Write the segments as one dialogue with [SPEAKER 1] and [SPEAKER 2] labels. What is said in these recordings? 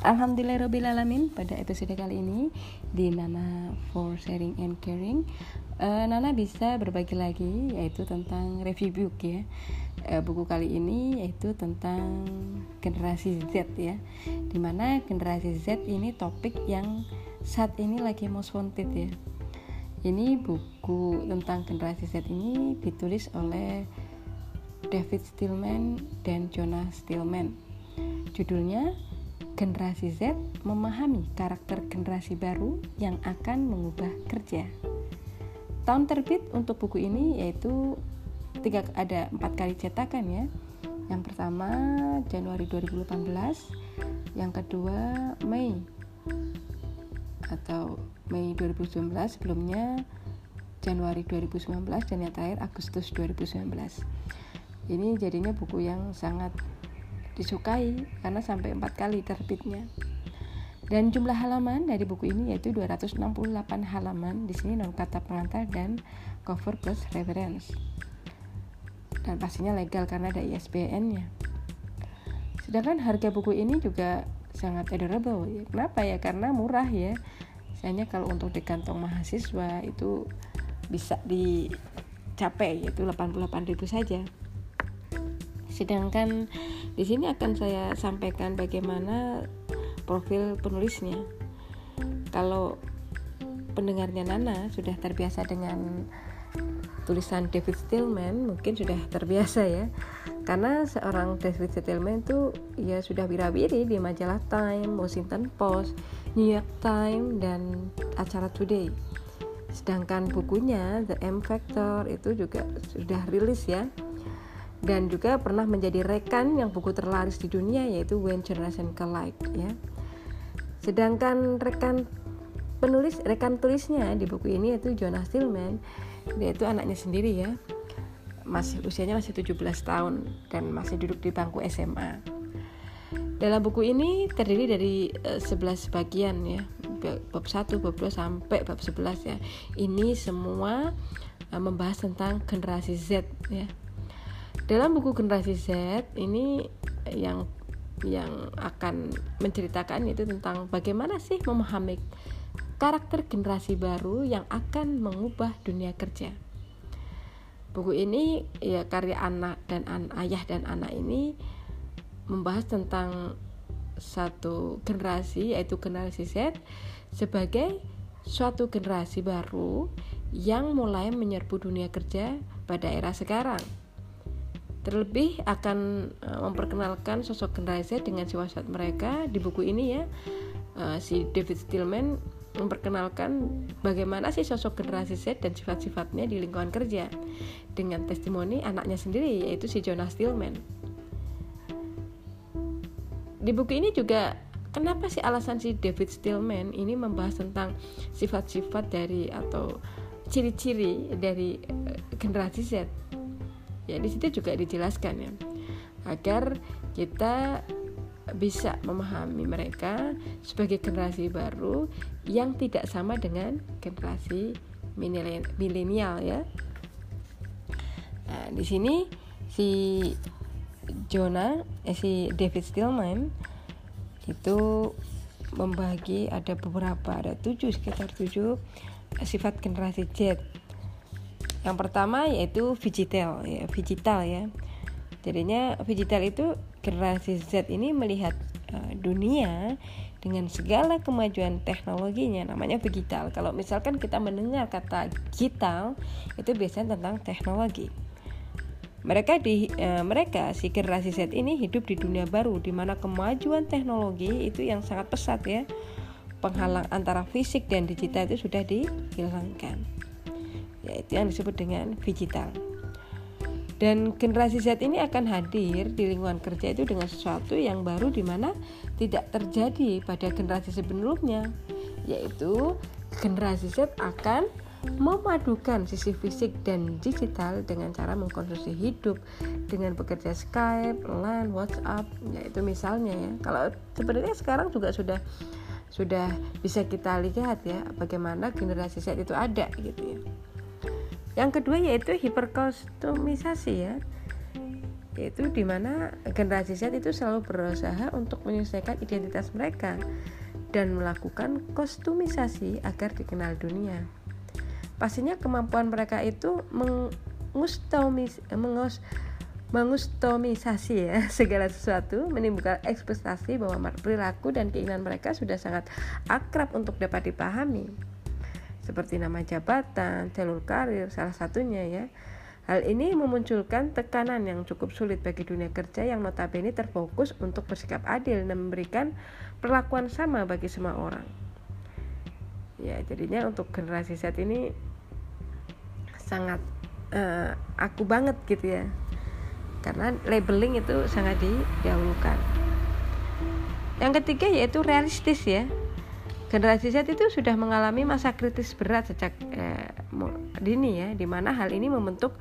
[SPEAKER 1] Alhamdulillahirobbilalamin pada episode kali ini di Nana for Sharing and Caring. Uh, Nana bisa berbagi lagi yaitu tentang review book ya. Uh, buku kali ini yaitu tentang generasi Z ya di mana generasi Z ini topik yang saat ini lagi most wanted ya. Ini buku tentang generasi Z ini ditulis oleh David Stillman dan Jonah Stillman. Judulnya generasi Z memahami karakter generasi baru yang akan mengubah kerja. Tahun terbit untuk buku ini yaitu tiga ada empat kali cetakan ya. Yang pertama Januari 2018, yang kedua Mei atau Mei 2019, sebelumnya Januari 2019 dan yang terakhir Agustus 2019. Ini jadinya buku yang sangat disukai karena sampai empat kali terbitnya. Dan jumlah halaman dari buku ini yaitu 268 halaman. Di sini non kata pengantar dan cover plus reference. Dan pastinya legal karena ada ISBN-nya. Sedangkan harga buku ini juga sangat adorable. Kenapa ya? Karena murah ya. Misalnya kalau untuk di kantong mahasiswa itu bisa dicapai yaitu 88.000 saja. Sedangkan di sini akan saya sampaikan bagaimana profil penulisnya. Kalau pendengarnya Nana sudah terbiasa dengan tulisan David Stillman, mungkin sudah terbiasa ya. Karena seorang David Stillman itu ya sudah wirawiri di majalah Time, Washington Post, New York Times dan acara Today. Sedangkan bukunya The M Factor itu juga sudah rilis ya dan juga pernah menjadi rekan yang buku terlaris di dunia yaitu When Generation Collide ya. Sedangkan rekan penulis rekan tulisnya di buku ini yaitu Jonah Stillman dia itu anaknya sendiri ya. Masih usianya masih 17 tahun dan masih duduk di bangku SMA dalam buku ini terdiri dari uh, eh, 11 bagian ya. Bab 1, bab 2 sampai bab 11 ya. Ini semua uh, membahas tentang generasi Z ya dalam buku generasi Z ini yang yang akan menceritakan itu tentang bagaimana sih memahami karakter generasi baru yang akan mengubah dunia kerja. Buku ini ya karya anak dan an, ayah dan anak ini membahas tentang satu generasi yaitu generasi Z sebagai suatu generasi baru yang mulai menyerbu dunia kerja pada era sekarang Terlebih akan uh, memperkenalkan sosok generasi dengan sifat mereka di buku ini ya. Uh, si David Stillman memperkenalkan bagaimana sih sosok generasi Z dan sifat-sifatnya di lingkungan kerja dengan testimoni anaknya sendiri yaitu si Jonah Stillman. Di buku ini juga kenapa sih alasan si David Stillman ini membahas tentang sifat-sifat dari atau ciri-ciri dari uh, generasi Z ya di situ juga dijelaskan ya agar kita bisa memahami mereka sebagai generasi baru yang tidak sama dengan generasi milenial ya. Nah, di sini si Jonah, eh, si David Stillman itu membagi ada beberapa ada tujuh sekitar tujuh sifat generasi Z yang pertama yaitu digital ya, digital ya. Jadinya digital itu generasi Z ini melihat uh, dunia dengan segala kemajuan teknologinya namanya digital. Kalau misalkan kita mendengar kata digital itu biasanya tentang teknologi. Mereka di uh, mereka si generasi Z ini hidup di dunia baru di mana kemajuan teknologi itu yang sangat pesat ya. Penghalang antara fisik dan digital itu sudah dihilangkan yaitu yang disebut dengan digital. Dan generasi Z ini akan hadir di lingkungan kerja itu dengan sesuatu yang baru di mana tidak terjadi pada generasi sebelumnya, yaitu generasi Z akan memadukan sisi fisik dan digital dengan cara mengkonsumsi hidup dengan bekerja Skype, LAN, WhatsApp, yaitu misalnya ya. Kalau sebenarnya sekarang juga sudah sudah bisa kita lihat ya bagaimana generasi Z itu ada gitu ya. Yang kedua yaitu hiperkostumisasi ya. yaitu di mana generasi Z itu selalu berusaha untuk menyesuaikan identitas mereka dan melakukan kostumisasi agar dikenal dunia. Pastinya kemampuan mereka itu mengustomis, mengus, mengustomisasi ya segala sesuatu menimbulkan ekspektasi bahwa perilaku dan keinginan mereka sudah sangat akrab untuk dapat dipahami seperti nama jabatan, jalur karir salah satunya ya Hal ini memunculkan tekanan yang cukup sulit bagi dunia kerja yang notabene terfokus untuk bersikap adil dan memberikan perlakuan sama bagi semua orang. Ya, jadinya untuk generasi Z ini sangat uh, aku banget gitu ya. Karena labeling itu sangat didahulukan. Yang ketiga yaitu realistis ya. Generasi Z itu sudah mengalami masa kritis berat sejak eh, dini ya, di mana hal ini membentuk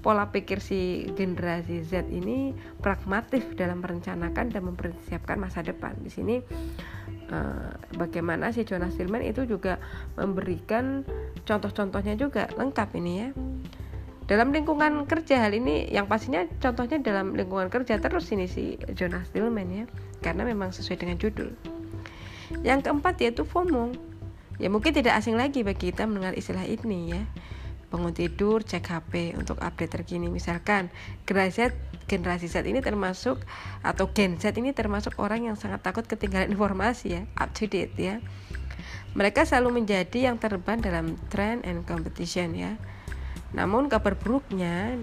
[SPEAKER 1] pola pikir si generasi Z ini pragmatif dalam merencanakan dan mempersiapkan masa depan. Di sini eh, bagaimana si Jonas Stillman itu juga memberikan contoh-contohnya juga lengkap ini ya. Dalam lingkungan kerja hal ini yang pastinya contohnya dalam lingkungan kerja terus ini si Jonas Stillman ya, karena memang sesuai dengan judul. Yang keempat yaitu FOMO. Ya mungkin tidak asing lagi bagi kita mendengar istilah ini ya. Bangun tidur, cek HP untuk update terkini. Misalkan generasi generasi Z ini termasuk atau Gen Z ini termasuk orang yang sangat takut ketinggalan informasi ya, up to date ya. Mereka selalu menjadi yang terban dalam trend and competition ya. Namun kabar buruknya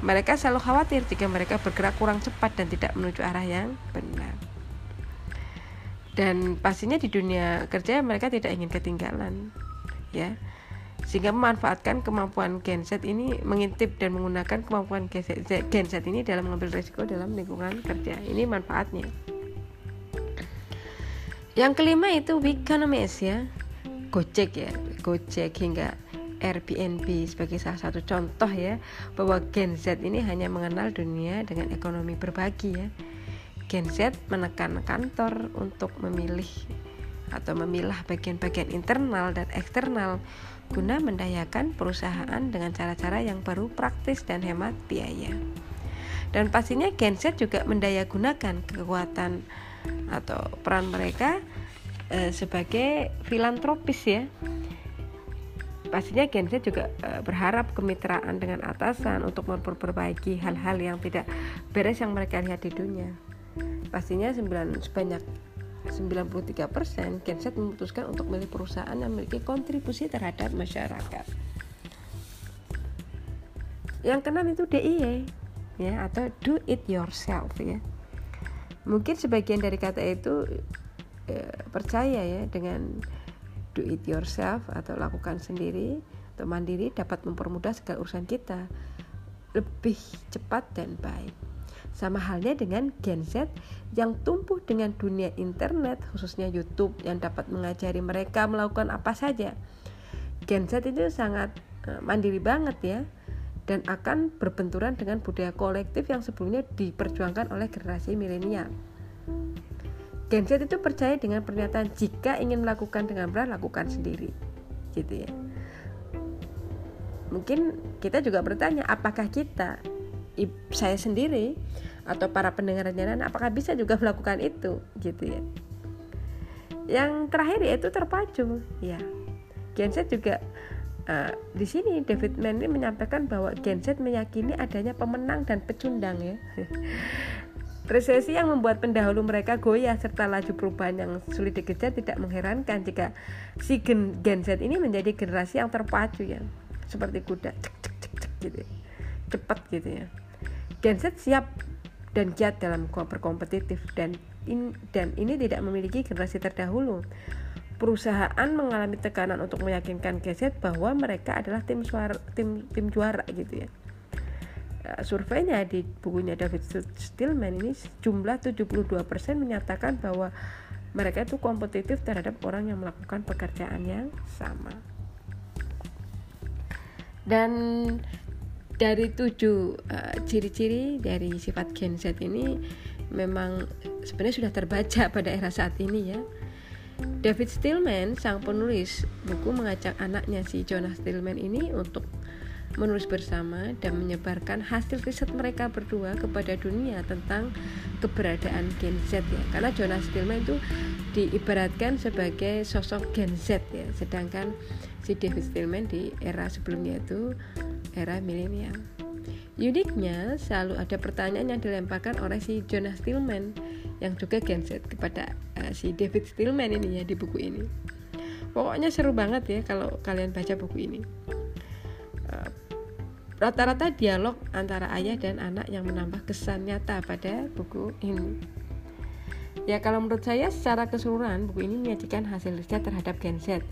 [SPEAKER 1] mereka selalu khawatir jika mereka bergerak kurang cepat dan tidak menuju arah yang benar dan pastinya di dunia kerja mereka tidak ingin ketinggalan ya. Sehingga memanfaatkan kemampuan Gen Z ini mengintip dan menggunakan kemampuan Gen Z ini dalam mengambil risiko dalam lingkungan kerja. Ini manfaatnya. Yang kelima itu Wikonomis ya. Gojek ya. Gojek hingga Airbnb sebagai salah satu contoh ya bahwa Gen Z ini hanya mengenal dunia dengan ekonomi berbagi ya Gen Z menekan kantor untuk memilih atau memilah bagian-bagian internal dan eksternal guna mendayakan perusahaan dengan cara-cara yang baru praktis dan hemat biaya. Dan pastinya Gen Z juga mendaya gunakan kekuatan atau peran mereka e, sebagai filantropis ya. Pastinya Gen Z juga e, berharap kemitraan dengan atasan untuk memperbaiki hal-hal yang tidak beres yang mereka lihat di dunia pastinya 9, sebanyak 93% Gen Z memutuskan untuk memilih perusahaan yang memiliki kontribusi terhadap masyarakat. Yang keenam itu DIY ya atau do it yourself ya. Mungkin sebagian dari kata itu eh, percaya ya dengan do it yourself atau lakukan sendiri atau mandiri dapat mempermudah segala urusan kita lebih cepat dan baik. Sama halnya dengan Gen Z yang tumbuh dengan dunia internet, khususnya YouTube yang dapat mengajari mereka melakukan apa saja. Gen Z itu sangat uh, mandiri banget ya dan akan berbenturan dengan budaya kolektif yang sebelumnya diperjuangkan oleh generasi milenial. Gen Z itu percaya dengan pernyataan jika ingin melakukan dengan benar lakukan sendiri. Gitu ya. Mungkin kita juga bertanya apakah kita saya sendiri atau para pendengar nyaran apakah bisa juga melakukan itu? Gitu ya. Yang terakhir yaitu terpacu. Ya. Gen Z juga uh, di sini David Mann menyampaikan bahwa Gen Z meyakini adanya pemenang dan pecundang ya. Resesi yang membuat pendahulu mereka goyah serta laju perubahan yang sulit dikejar tidak mengherankan jika si Gen, Gen Z ini menjadi generasi yang terpacu ya. Seperti kuda cek cek cek cek gitu ya. Cepat gitu ya Gen Z siap dan giat dalam berkompetitif dan in, dan ini tidak memiliki generasi terdahulu. Perusahaan mengalami tekanan untuk meyakinkan Gen Z bahwa mereka adalah tim suara, tim tim juara gitu ya. Uh, surveinya di bukunya David Stillman ini jumlah 72% menyatakan bahwa mereka itu kompetitif terhadap orang yang melakukan pekerjaan yang sama. Dan dari tujuh uh, ciri-ciri dari sifat Gen Z ini memang sebenarnya sudah terbaca pada era saat ini ya. David Stillman, sang penulis buku mengajak anaknya si Jonas Stillman ini untuk menulis bersama dan menyebarkan hasil riset mereka berdua kepada dunia tentang keberadaan Gen Z ya karena Jonas Stillman itu diibaratkan sebagai sosok Gen Z ya sedangkan si David Stillman di era sebelumnya itu era milenial. Uniknya selalu ada pertanyaan yang dilemparkan oleh si Jonas Stillman yang juga Gen Z kepada uh, si David Stillman ini ya di buku ini. Pokoknya seru banget ya kalau kalian baca buku ini. Uh, rata-rata dialog antara ayah dan anak yang menambah kesan nyata pada buku ini Ya kalau menurut saya secara keseluruhan buku ini menyajikan hasil riset terhadap Gen Z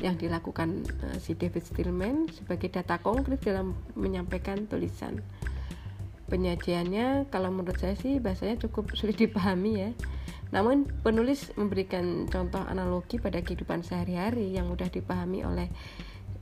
[SPEAKER 1] yang dilakukan uh, si David Stillman sebagai data konkret dalam menyampaikan tulisan. Penyajiannya kalau menurut saya sih bahasanya cukup sulit dipahami ya. Namun penulis memberikan contoh analogi pada kehidupan sehari-hari yang mudah dipahami oleh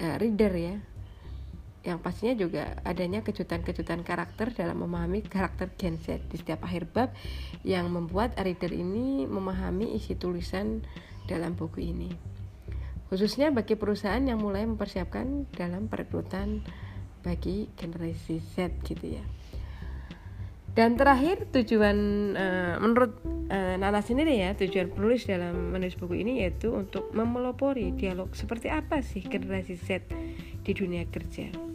[SPEAKER 1] uh, reader ya yang pastinya juga adanya kejutan-kejutan karakter dalam memahami karakter Gen Z di setiap akhir bab yang membuat reader ini memahami isi tulisan dalam buku ini. Khususnya bagi perusahaan yang mulai mempersiapkan dalam perekrutan bagi generasi Z gitu ya. Dan terakhir tujuan uh, menurut uh, Nana sendiri ya tujuan penulis dalam menulis buku ini yaitu untuk memelopori dialog seperti apa sih generasi Z di dunia kerja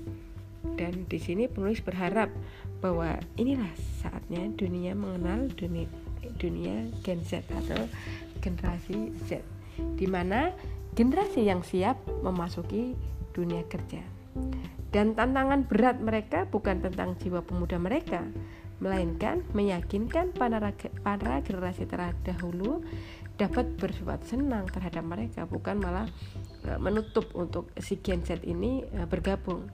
[SPEAKER 1] dan di sini penulis berharap bahwa inilah saatnya dunia mengenal dunia dunia Gen Z atau generasi Z di mana generasi yang siap memasuki dunia kerja. Dan tantangan berat mereka bukan tentang jiwa pemuda mereka melainkan meyakinkan para, para generasi terdahulu dapat bersifat senang terhadap mereka bukan malah e, menutup untuk si Gen Z ini e, bergabung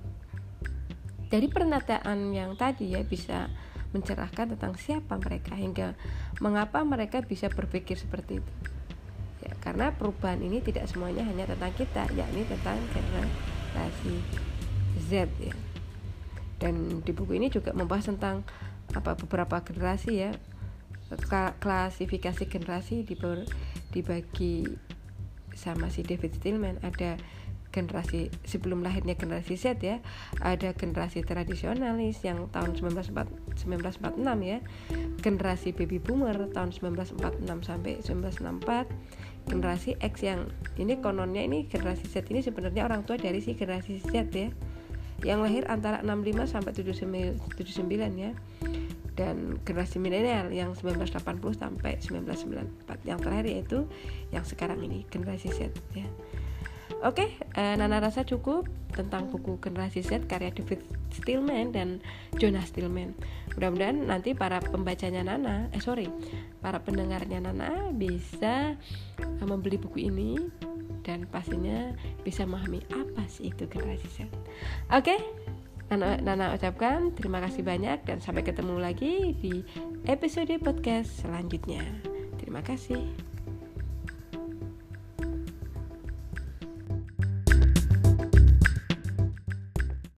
[SPEAKER 1] dari pernyataan yang tadi ya bisa mencerahkan tentang siapa mereka hingga mengapa mereka bisa berpikir seperti itu. Ya, karena perubahan ini tidak semuanya hanya tentang kita, yakni tentang generasi Z ya. Dan di buku ini juga membahas tentang apa beberapa generasi ya klasifikasi generasi dibagi sama si David Stillman ada generasi sebelum lahirnya generasi Z ya ada generasi tradisionalis yang tahun 1946 ya. Generasi baby boomer tahun 1946 sampai 1964 generasi X yang ini kononnya ini generasi Z ini sebenarnya orang tua dari si generasi Z ya yang lahir antara 65 sampai 79, 79 ya. Dan generasi milenial yang 1980 sampai 1994 yang terakhir yaitu yang sekarang ini generasi Z ya Oke, okay, eh, Nana rasa cukup tentang buku Generasi Z karya David Stillman dan Jonas Stillman. Mudah-mudahan nanti para pembacanya Nana, eh sorry, para pendengarnya Nana bisa uh, membeli buku ini dan pastinya bisa memahami apa sih itu Generasi Z. Oke, okay? Nana, Nana ucapkan terima kasih banyak dan sampai ketemu lagi di episode podcast selanjutnya. Terima kasih.